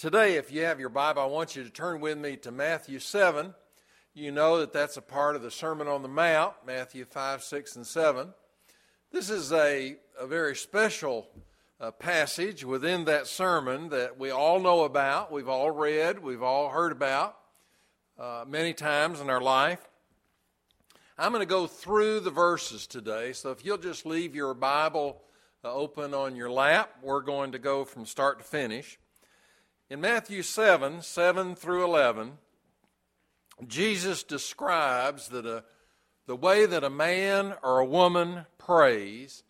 Today, if you have your Bible, I want you to turn with me to Matthew 7. You know that that's a part of the Sermon on the Mount, Matthew 5, 6, and 7. This is a, a very special uh, passage within that sermon that we all know about, we've all read, we've all heard about uh, many times in our life. I'm going to go through the verses today, so if you'll just leave your Bible uh, open on your lap, we're going to go from start to finish. In Matthew 7 7 through 11, Jesus describes that a, the way that a man or a woman prays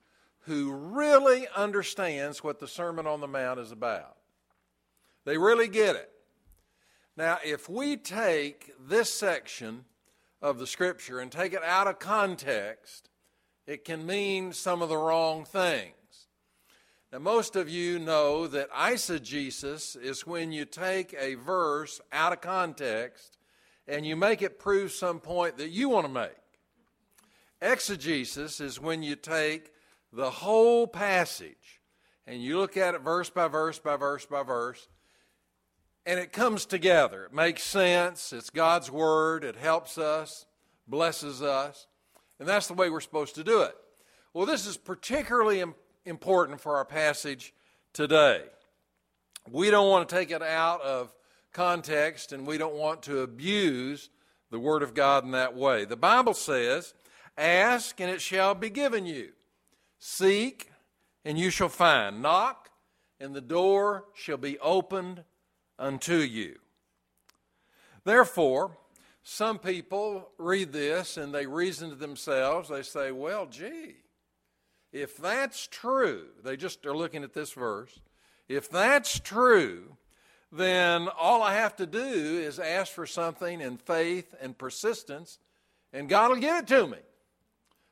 who really understands what the Sermon on the Mount is about. They really get it. Now, if we take this section of the scripture and take it out of context, it can mean some of the wrong things. Now, most of you know that eisegesis is when you take a verse out of context and you make it prove some point that you want to make. Exegesis is when you take the whole passage and you look at it verse by verse by verse by verse and it comes together. It makes sense. It's God's Word. It helps us, blesses us. And that's the way we're supposed to do it. Well, this is particularly important for our passage today. We don't want to take it out of context and we don't want to abuse the Word of God in that way. The Bible says, Ask and it shall be given you, seek and you shall find, knock and the door shall be opened unto you. Therefore, some people read this and they reason to themselves, they say, well, gee, if that's true, they just are looking at this verse. If that's true, then all I have to do is ask for something in faith and persistence, and God will give it to me.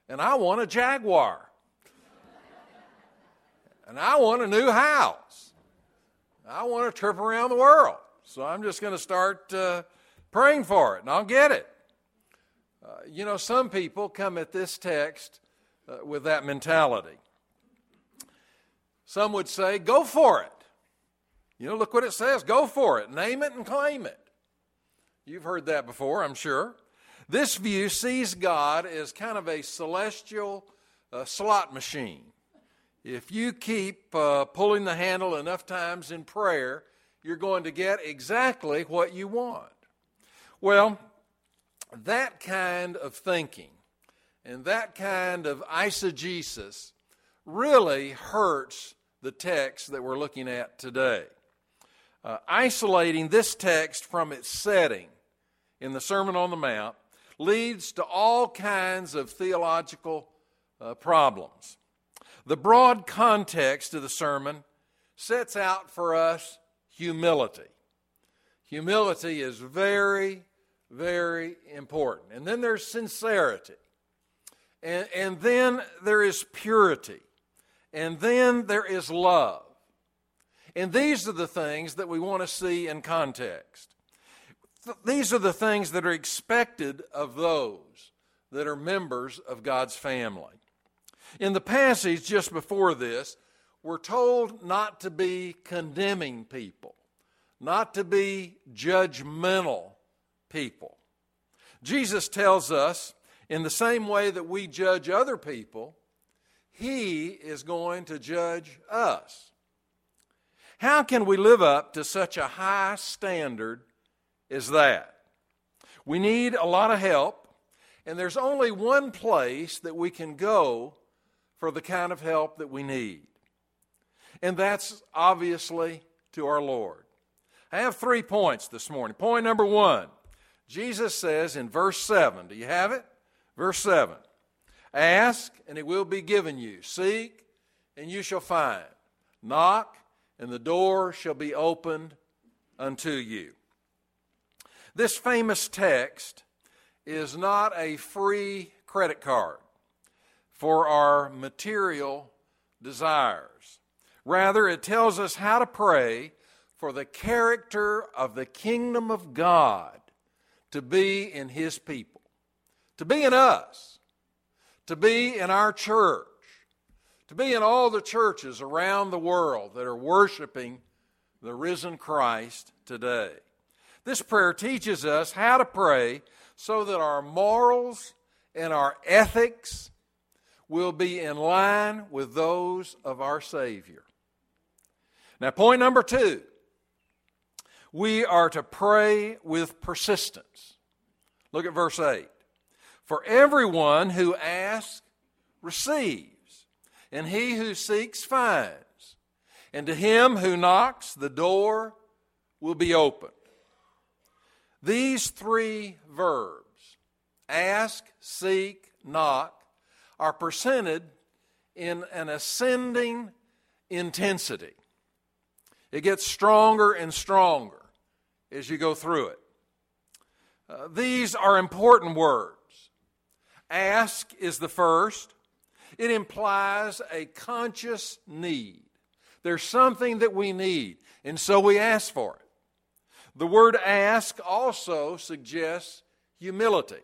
And I want a Jaguar. and I want a new house. I want a trip around the world. So I'm just going to start uh, praying for it, and I'll get it. Uh, you know, some people come at this text uh, with that mentality. Some would say, go for it. You know, look what it says go for it, name it and claim it. You've heard that before, I'm sure. This view sees God as kind of a celestial uh, slot machine. If you keep uh, pulling the handle enough times in prayer, you're going to get exactly what you want. Well, that kind of thinking and that kind of eisegesis really hurts the text that we're looking at today. Uh, isolating this text from its setting in the Sermon on the Mount leads to all kinds of theological uh, problems. The broad context of the sermon sets out for us humility. Humility is very, very important. And then there's sincerity. And, and then there is purity. And then there is love. And these are the things that we want to see in context. These are the things that are expected of those that are members of God's family. In the passage just before this, we're told not to be condemning people, not to be judgmental people. Jesus tells us, in the same way that we judge other people, He is going to judge us. How can we live up to such a high standard as that? We need a lot of help, and there's only one place that we can go for the kind of help that we need. And that's obviously to our Lord. I have three points this morning. Point number one Jesus says in verse 7, do you have it? Verse 7 Ask, and it will be given you. Seek, and you shall find. Knock, and the door shall be opened unto you. This famous text is not a free credit card for our material desires. Rather, it tells us how to pray for the character of the kingdom of God to be in His people, to be in us, to be in our church, to be in all the churches around the world that are worshiping the risen Christ today. This prayer teaches us how to pray so that our morals and our ethics will be in line with those of our Savior. Now, point number two we are to pray with persistence. Look at verse 8. For everyone who asks receives, and he who seeks finds, and to him who knocks the door will be opened. These three verbs ask, seek, knock are presented in an ascending intensity. It gets stronger and stronger as you go through it. Uh, these are important words. Ask is the first, it implies a conscious need. There's something that we need, and so we ask for it. The word ask also suggests humility.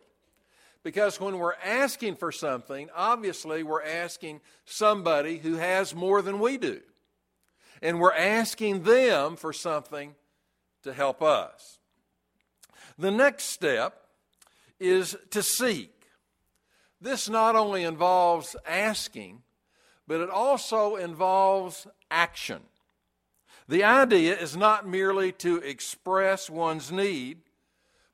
Because when we're asking for something, obviously we're asking somebody who has more than we do. And we're asking them for something to help us. The next step is to seek. This not only involves asking, but it also involves action. The idea is not merely to express one's need,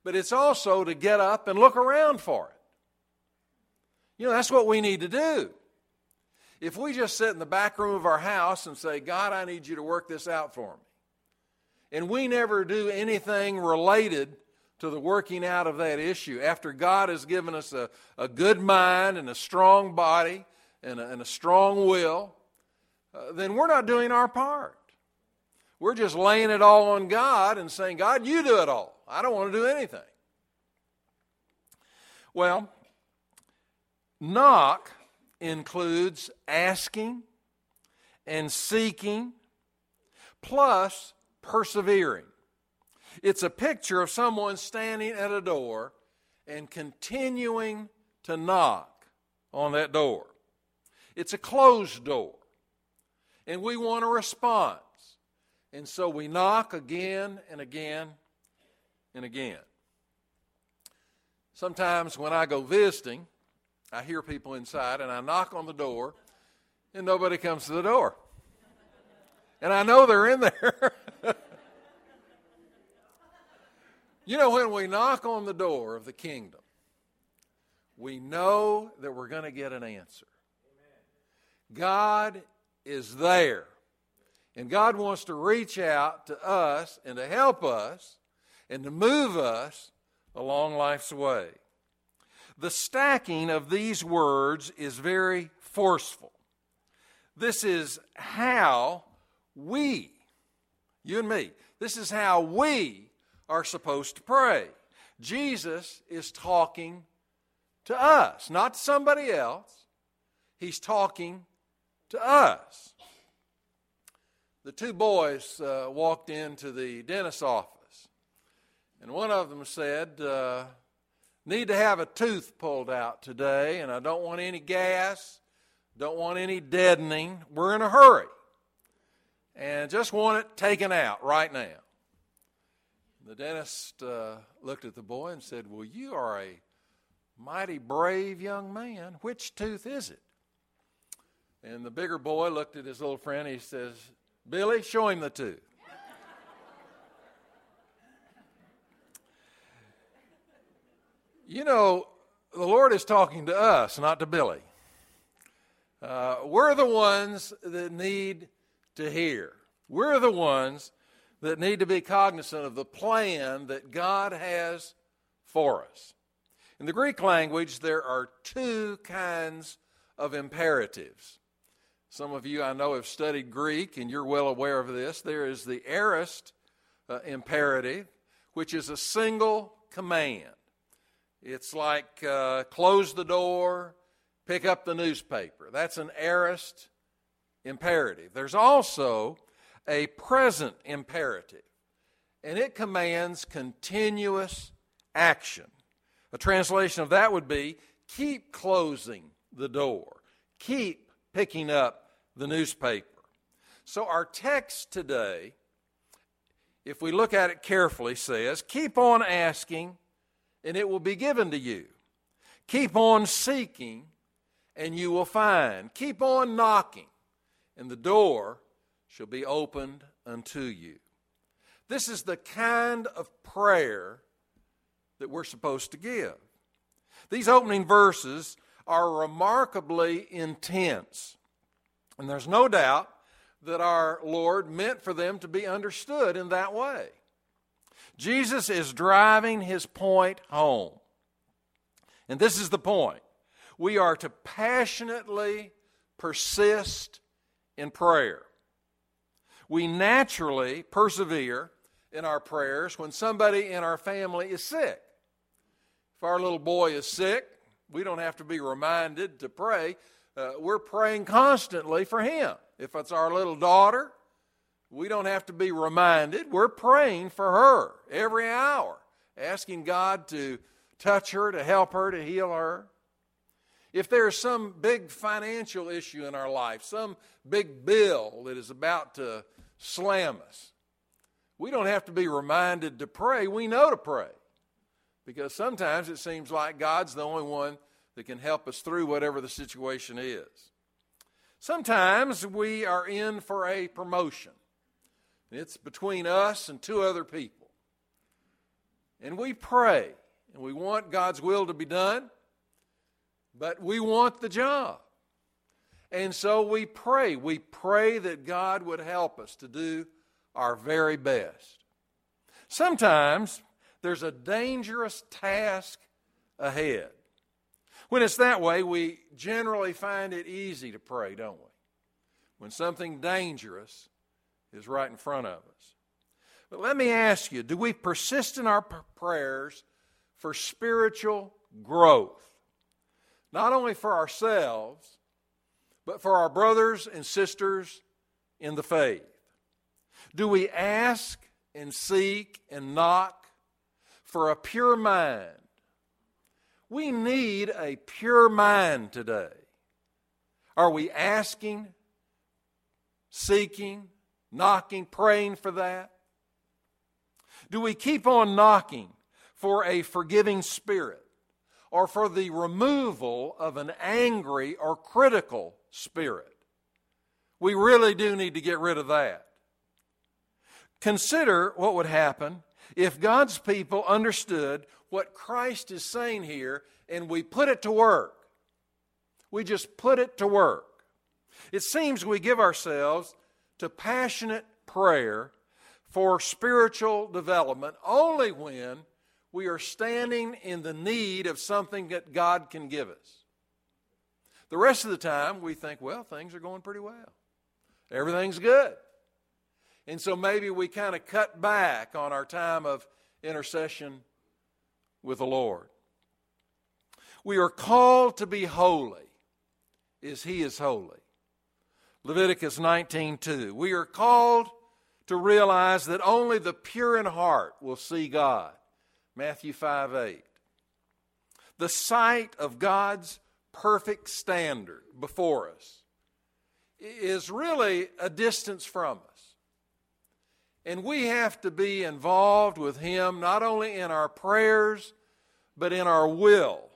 but it's also to get up and look around for it. You know, that's what we need to do. If we just sit in the back room of our house and say, God, I need you to work this out for me, and we never do anything related to the working out of that issue, after God has given us a, a good mind and a strong body and a, and a strong will, uh, then we're not doing our part. We're just laying it all on God and saying, God, you do it all. I don't want to do anything. Well, Knock includes asking and seeking plus persevering. It's a picture of someone standing at a door and continuing to knock on that door. It's a closed door, and we want a response. And so we knock again and again and again. Sometimes when I go visiting, I hear people inside, and I knock on the door, and nobody comes to the door. And I know they're in there. you know, when we knock on the door of the kingdom, we know that we're going to get an answer. God is there. And God wants to reach out to us and to help us and to move us along life's way. The stacking of these words is very forceful. This is how we, you and me, this is how we are supposed to pray. Jesus is talking to us, not to somebody else. He's talking to us. The two boys uh, walked into the dentist's office, and one of them said, uh, Need to have a tooth pulled out today, and I don't want any gas, don't want any deadening. We're in a hurry. And just want it taken out right now. The dentist uh, looked at the boy and said, Well, you are a mighty brave young man. Which tooth is it? And the bigger boy looked at his little friend. He says, Billy, show him the tooth. You know, the Lord is talking to us, not to Billy. Uh, we're the ones that need to hear. We're the ones that need to be cognizant of the plan that God has for us. In the Greek language, there are two kinds of imperatives. Some of you I know have studied Greek and you're well aware of this. There is the aorist uh, imperative, which is a single command. It's like uh, close the door, pick up the newspaper. That's an aorist imperative. There's also a present imperative, and it commands continuous action. A translation of that would be keep closing the door, keep picking up the newspaper. So, our text today if we look at it carefully, says, Keep on asking, and it will be given to you. Keep on seeking, and you will find. Keep on knocking, and the door shall be opened unto you. This is the kind of prayer that we're supposed to give. These opening verses are remarkably intense. And there's no doubt that our Lord meant for them to be understood in that way. Jesus is driving his point home. And this is the point. We are to passionately persist in prayer. We naturally persevere in our prayers when somebody in our family is sick. If our little boy is sick, we don't have to be reminded to pray. Uh, we're praying constantly for him. If it's our little daughter, we don't have to be reminded. We're praying for her every hour, asking God to touch her, to help her, to heal her. If there's some big financial issue in our life, some big bill that is about to slam us, we don't have to be reminded to pray. We know to pray. Because sometimes it seems like God's the only one that can help us through whatever the situation is. Sometimes we are in for a promotion. It's between us and two other people. And we pray, and we want God's will to be done, but we want the job. And so we pray. We pray that God would help us to do our very best. Sometimes there's a dangerous task ahead. When it's that way, we generally find it easy to pray, don't we? When something dangerous is right in front of us. But let me ask you do we persist in our prayers for spiritual growth? Not only for ourselves, but for our brothers and sisters in the faith. Do we ask and seek and knock for a pure mind. We need a pure mind today. Are we asking, seeking, knocking, praying for that? Do we keep on knocking for a forgiving spirit or for the removal of an angry or critical spirit? We really do need to get rid of that. Consider what would happen if God's people understood what Christ is saying here and we put it to work. We just put it to work. It seems we give ourselves to passionate prayer for spiritual development only when we are standing in the need of something that God can give us. The rest of the time, we think, well, things are going pretty well. Everything's good. And so maybe we kind of cut back on our time of intercession with the Lord. We are called to be holy as he is holy. Leviticus 19:2. We are called to realize that only the pure in heart will see God. Matthew 5 8. The sight of God's perfect standard before us is really a distance from us. And we have to be involved with Him not only in our prayers, but in our will,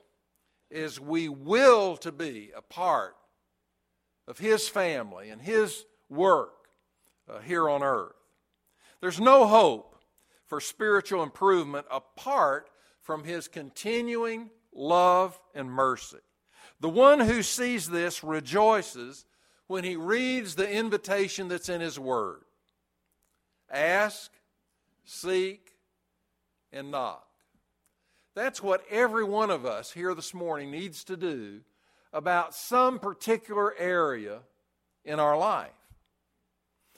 as we will to be a part of His family and His work uh, here on earth. There's no hope for spiritual improvement apart from His continuing love and mercy. The one who sees this rejoices when he reads the invitation that's in His Word. Ask, seek, and knock. That's what every one of us here this morning needs to do about some particular area in our life.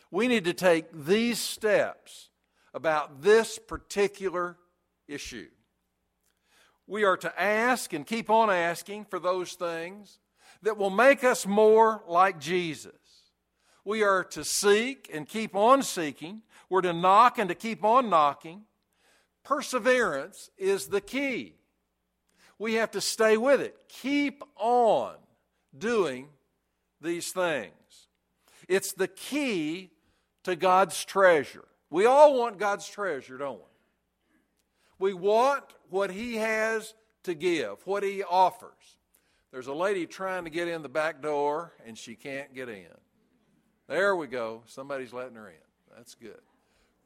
We need to take these steps about this particular issue. We are to ask and keep on asking for those things that will make us more like Jesus. We are to seek and keep on seeking we're to knock and to keep on knocking. Perseverance is the key. We have to stay with it. Keep on doing these things. It's the key to God's treasure. We all want God's treasure, don't we? We want what He has to give, what He offers. There's a lady trying to get in the back door, and she can't get in. There we go. Somebody's letting her in. That's good.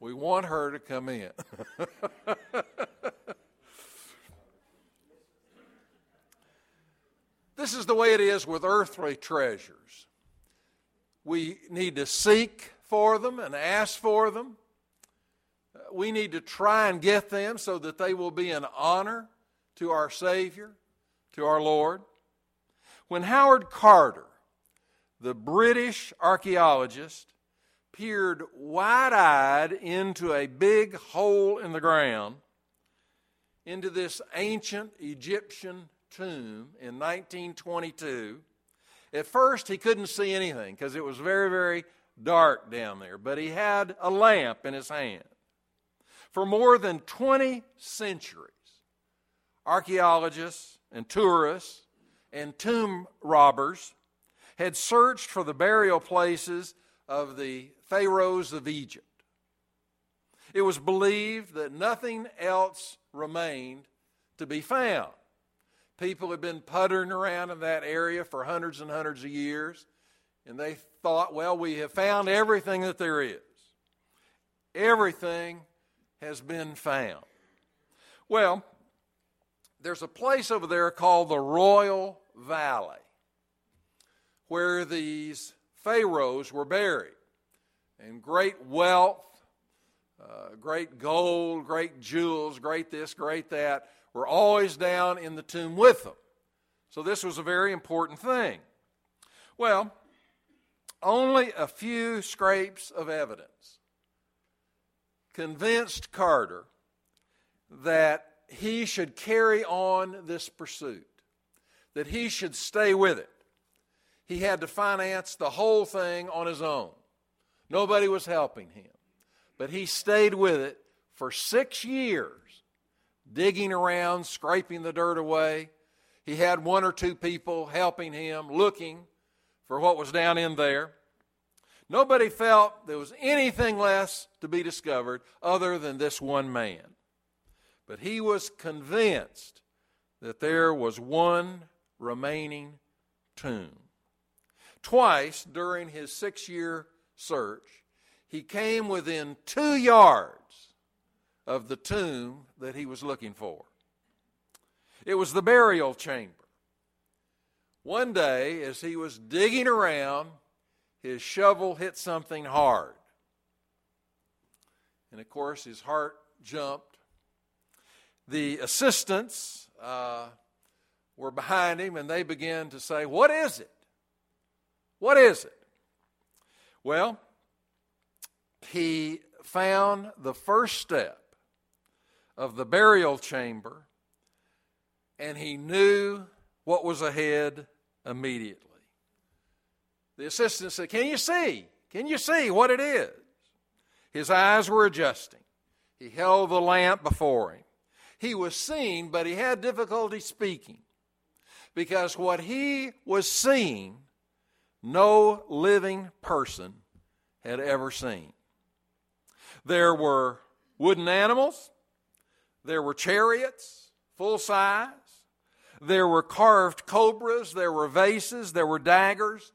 We want her to come in. this is the way it is with earthly treasures. We need to seek for them and ask for them. We need to try and get them so that they will be an honor to our Savior, to our Lord. When Howard Carter, the British archaeologist, peered wide eyed into a big hole in the ground, into this ancient Egyptian tomb in 1922. At first, he couldn't see anything because it was very, very dark down there, but he had a lamp in his hand. For more than 20 centuries, archaeologists and tourists and tomb robbers had searched for the burial places of the pharaohs of Egypt. It was believed that nothing else remained to be found. People had been puttering around in that area for hundreds and hundreds of years, and they thought, well, we have found everything that there is. Everything has been found. Well, there's a place over there called the Royal Valley where these pharaohs were buried. And great wealth, uh, great gold, great jewels, great this, great that, were always down in the tomb with them. So this was a very important thing. Well, only a few scrapes of evidence convinced Carter that he should carry on this pursuit, that he should stay with it. He had to finance the whole thing on his own. Nobody was helping him. But he stayed with it for six years, digging around, scraping the dirt away. He had one or two people helping him, looking for what was down in there. Nobody felt there was anything less to be discovered other than this one man. But he was convinced that there was one remaining tomb. Twice during his six year search, he came within two yards of the tomb that he was looking for. It was the burial chamber. One day, as he was digging around, his shovel hit something hard. And of course, his heart jumped. The assistants uh, were behind him and they began to say, What is it? What is it? Well, he found the first step of the burial chamber and he knew what was ahead immediately. The assistant said, Can you see? Can you see what it is? His eyes were adjusting. He held the lamp before him. He was seeing, but he had difficulty speaking because what he was seeing no living person had ever seen. There were wooden animals, there were chariots, full size, there were carved cobras, there were vases, there were daggers,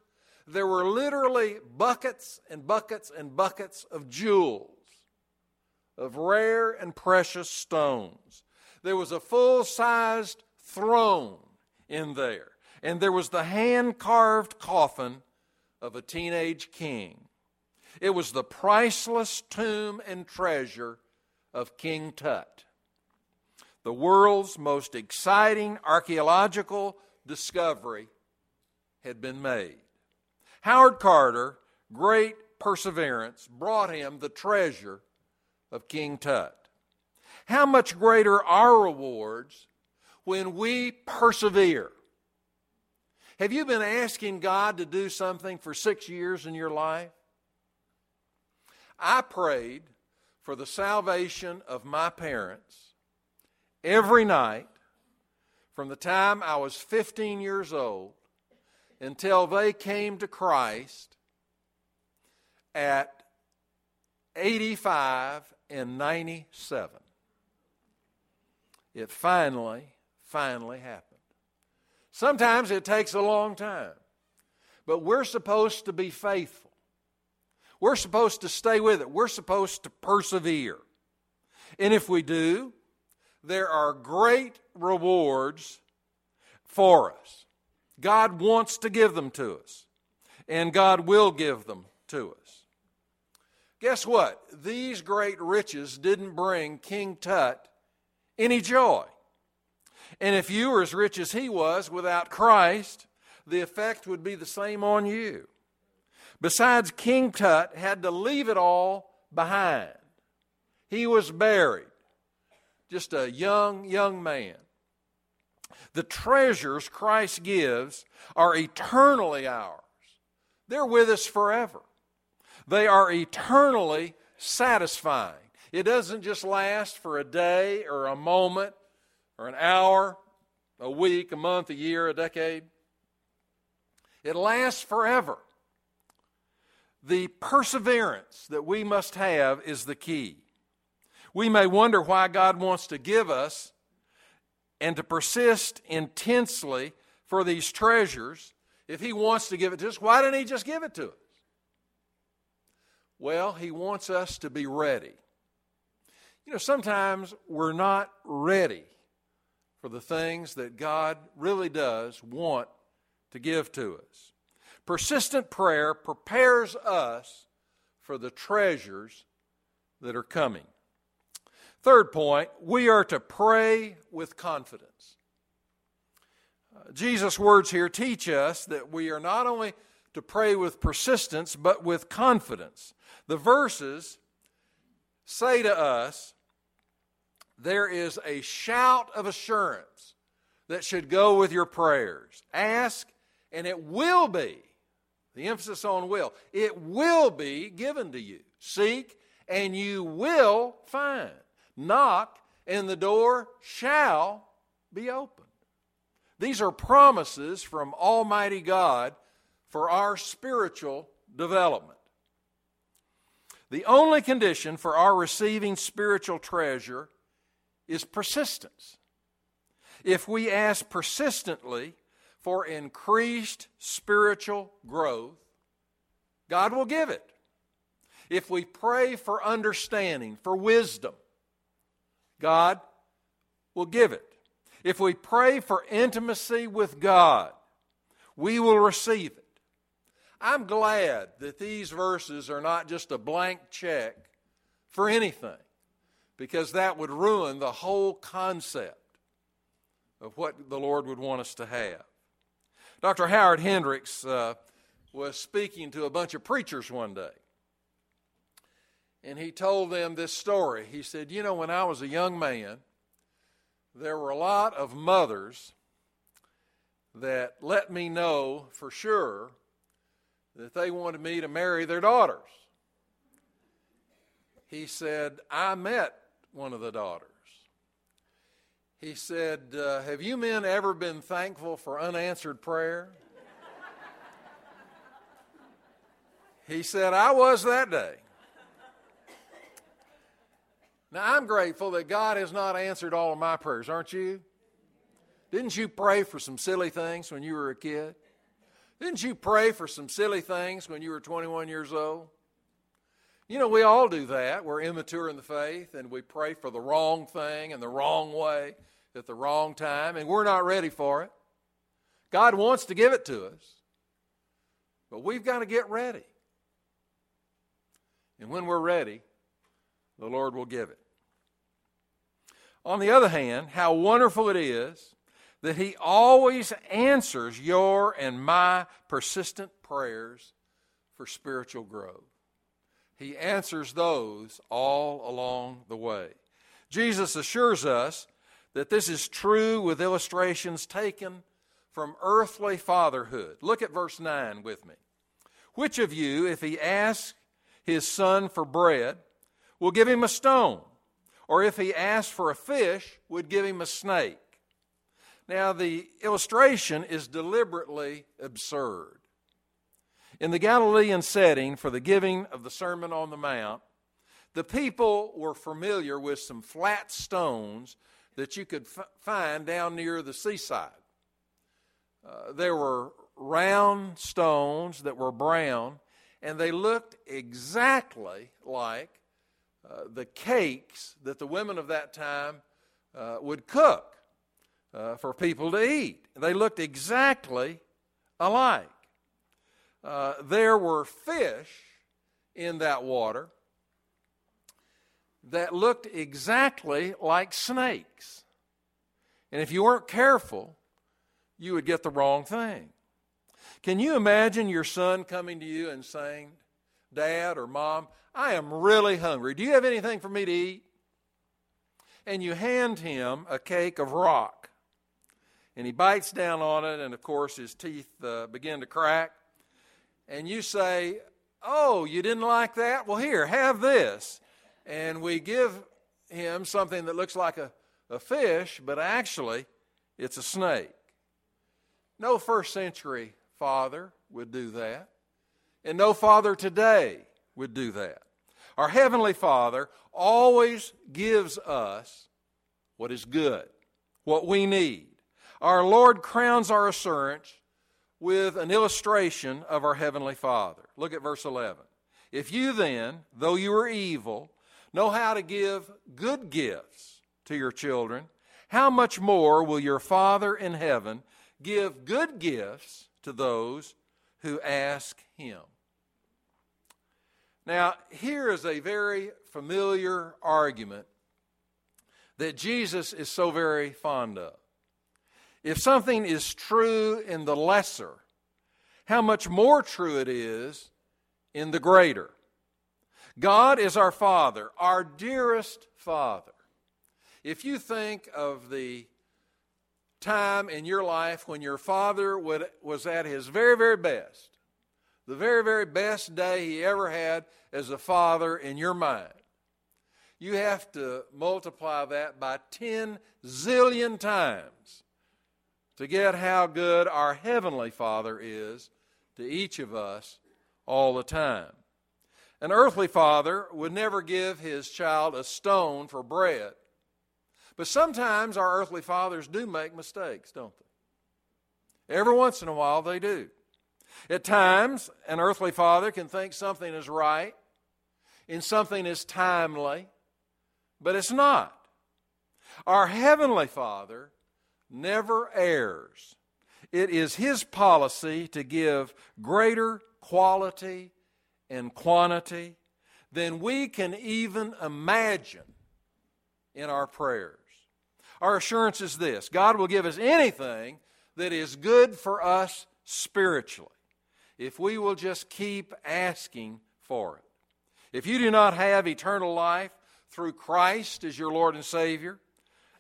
there were literally buckets and buckets and buckets of jewels, of rare and precious stones. There was a full sized throne in there and there was the hand carved coffin of a teenage king. It was the priceless tomb and treasure of King Tut, the world's most exciting archaeological discovery had been made. Howard Carter, great perseverance, brought him the treasure of King Tut. How much greater our rewards when we persevere have you been asking God to do something for six years in your life? I prayed for the salvation of my parents every night from the time I was 15 years old until they came to Christ at 85 and 97. It finally, finally happened. Sometimes it takes a long time, but we're supposed to be faithful. We're supposed to stay with it. We're supposed to persevere. And if we do, there are great rewards for us. God wants to give them to us, and God will give them to us. Guess what? These great riches didn't bring King Tut any joy. And if you were as rich as he was without Christ, the effect would be the same on you. Besides, King Tut had to leave it all behind. He was buried, just a young, young man. The treasures Christ gives are eternally ours, they're with us forever. They are eternally satisfying. It doesn't just last for a day or a moment or an hour, a week, a month, a year, a decade. It lasts forever. The perseverance that we must have is the key. We may wonder why God wants to give us and to persist intensely for these treasures. If He wants to give it to us, why didn't He just give it to us? Well, He wants us to be ready. You know, sometimes we're not ready for the things that God really does want to give to us. Persistent prayer prepares us for the treasures that are coming. Third point, we are to pray with confidence. Uh, Jesus' words here teach us that we are not only to pray with persistence, but with confidence. The verses say to us, there is a shout of assurance that should go with your prayers. Ask, and it will be, the emphasis on will, it will be given to you. Seek, and you will find. Knock, and the door shall be opened. These are promises from Almighty God for our spiritual development. The only condition for our receiving spiritual treasure is persistence. If we ask persistently for increased spiritual growth, God will give it. If we pray for understanding, for wisdom, God will give it. If we pray for intimacy with God, we will receive it. I'm glad that these verses are not just a blank check for anything because that would ruin the whole concept of what the Lord would want us to have. Dr. Howard Hendricks uh, was speaking to a bunch of preachers one day. And he told them this story. He said, You know, when I was a young man, there were a lot of mothers that let me know for sure that they wanted me to marry their daughters. He said, I met one of the daughters. He said, uh, Have you men ever been thankful for unanswered prayer? he said, I was that day. Now, I'm grateful that God has not answered all of my prayers, aren't you? Didn't you pray for some silly things when you were a kid? Didn't you pray for some silly things when you were 21 years old? You know, we all do that. We're immature in the faith and we pray for the wrong thing and the wrong way at the wrong time, and we're not ready for it. God wants to give it to us, but we've got to get ready. And when we're ready, the Lord will give it. On the other hand, how wonderful it is that He always answers your and my persistent prayers for spiritual growth. He answers those all along the way. Jesus assures us that this is true with illustrations taken from earthly fatherhood. Look at verse 9 with me. Which of you, if he asks his son for bread, will give him a stone? Or if he asks for a fish, would give him a snake? Now, the illustration is deliberately absurd. In the Galilean setting for the giving of the Sermon on the Mount, the people were familiar with some flat stones that you could f- find down near the seaside. Uh, there were round stones that were brown, and they looked exactly like uh, the cakes that the women of that time uh, would cook uh, for people to eat. They looked exactly alike. Uh, there were fish in that water that looked exactly like snakes. And if you weren't careful, you would get the wrong thing. Can you imagine your son coming to you and saying, Dad or Mom, I am really hungry. Do you have anything for me to eat? And you hand him a cake of rock. And he bites down on it, and of course, his teeth uh, begin to crack. And you say, Oh, you didn't like that? Well, here, have this. And we give him something that looks like a, a fish, but actually, it's a snake. No first century father would do that. And no father today would do that. Our Heavenly Father always gives us what is good, what we need. Our Lord crowns our assurance with an illustration of our Heavenly Father. Look at verse 11. If you then, though you are evil, know how to give good gifts to your children, how much more will your Father in heaven give good gifts to those who ask Him? Now, here is a very familiar argument that Jesus is so very fond of. If something is true in the lesser, how much more true it is in the greater. God is our Father, our dearest Father. If you think of the time in your life when your father would, was at his very, very best, the very, very best day he ever had as a father in your mind, you have to multiply that by 10 zillion times to get how good our Heavenly Father is to each of us all the time. An earthly father would never give his child a stone for bread. But sometimes our earthly fathers do make mistakes, don't they? Every once in a while they do. At times, an earthly father can think something is right and something is timely, but it's not. Our Heavenly Father never errs. It is His policy to give greater quality and quantity than we can even imagine in our prayers. Our assurance is this God will give us anything that is good for us spiritually if we will just keep asking for it. If you do not have eternal life through Christ as your Lord and Savior,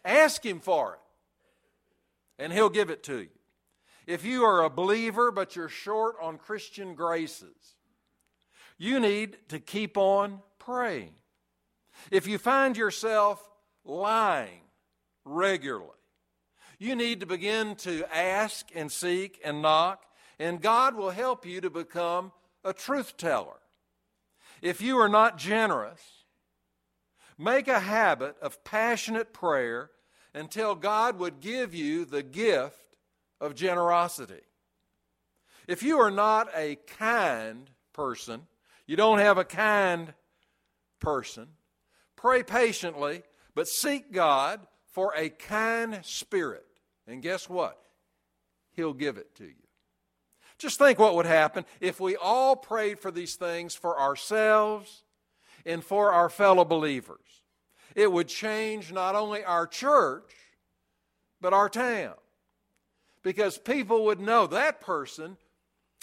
ask Him for it and He'll give it to you. If you are a believer but you're short on Christian graces, you need to keep on praying. If you find yourself lying regularly, you need to begin to ask and seek and knock, and God will help you to become a truth teller. If you are not generous, make a habit of passionate prayer until God would give you the gift of generosity. If you are not a kind person, you don't have a kind person, pray patiently, but seek God for a kind spirit. And guess what? He'll give it to you. Just think what would happen if we all prayed for these things for ourselves and for our fellow believers. It would change not only our church, but our town. Because people would know that person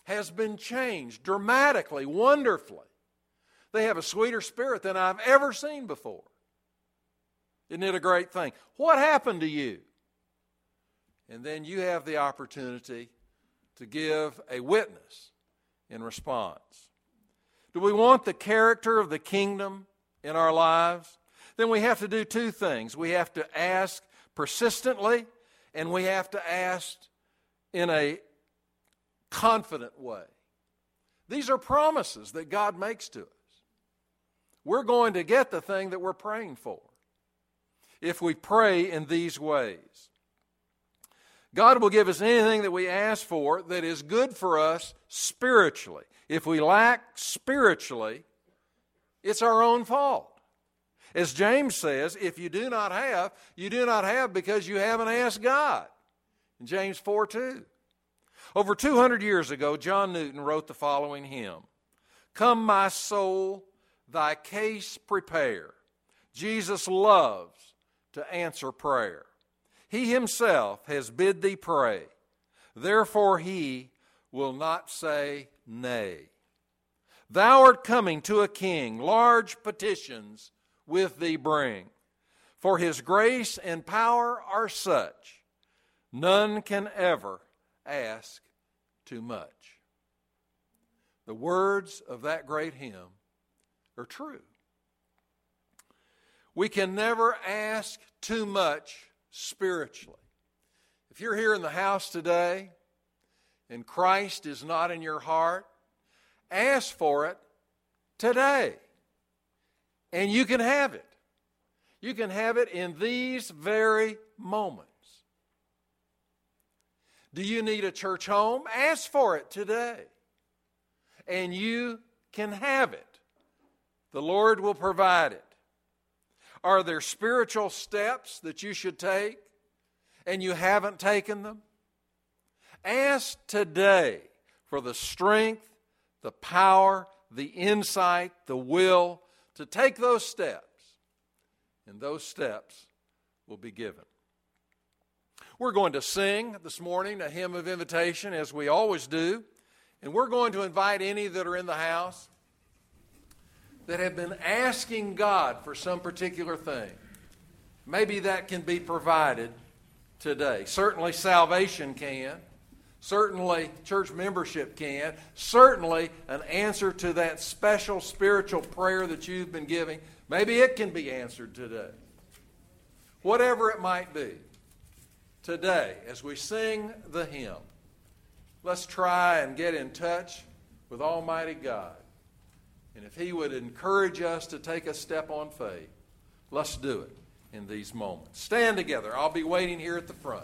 has been changed dramatically, wonderfully. They have a sweeter spirit than I've ever seen before. Isn't it a great thing? What happened to you? And then you have the opportunity to give a witness in response. Do we want the character of the kingdom in our lives? Then we have to do two things. We have to ask persistently, and we have to ask in a confident way. These are promises that God makes to us. we're going to get the thing that we're praying for if we pray in these ways. God will give us anything that we ask for that is good for us spiritually. If we lack spiritually, it's our own fault. As James says, if you do not have, you do not have because you haven't asked God. In James 4 2. Over 200 years ago, John Newton wrote the following hymn Come, my soul, thy case prepare. Jesus loves to answer prayer. He himself has bid thee pray. Therefore, he will not say nay. Thou art coming to a king, large petitions with thee bring. For his grace and power are such, none can ever ask too much. The words of that great hymn are true. We can never ask too much spiritually. If you're here in the house today and Christ is not in your heart, ask for it today. And you can have it. You can have it in these very moments. Do you need a church home? Ask for it today. And you can have it. The Lord will provide it. Are there spiritual steps that you should take and you haven't taken them? Ask today for the strength, the power, the insight, the will to take those steps, and those steps will be given. We're going to sing this morning a hymn of invitation, as we always do, and we're going to invite any that are in the house that have been asking God for some particular thing. Maybe that can be provided today. Certainly, salvation can. Certainly, church membership can. Certainly, an answer to that special spiritual prayer that you've been giving, maybe it can be answered today. Whatever it might be, today, as we sing the hymn, let's try and get in touch with Almighty God. And if He would encourage us to take a step on faith, let's do it in these moments. Stand together. I'll be waiting here at the front.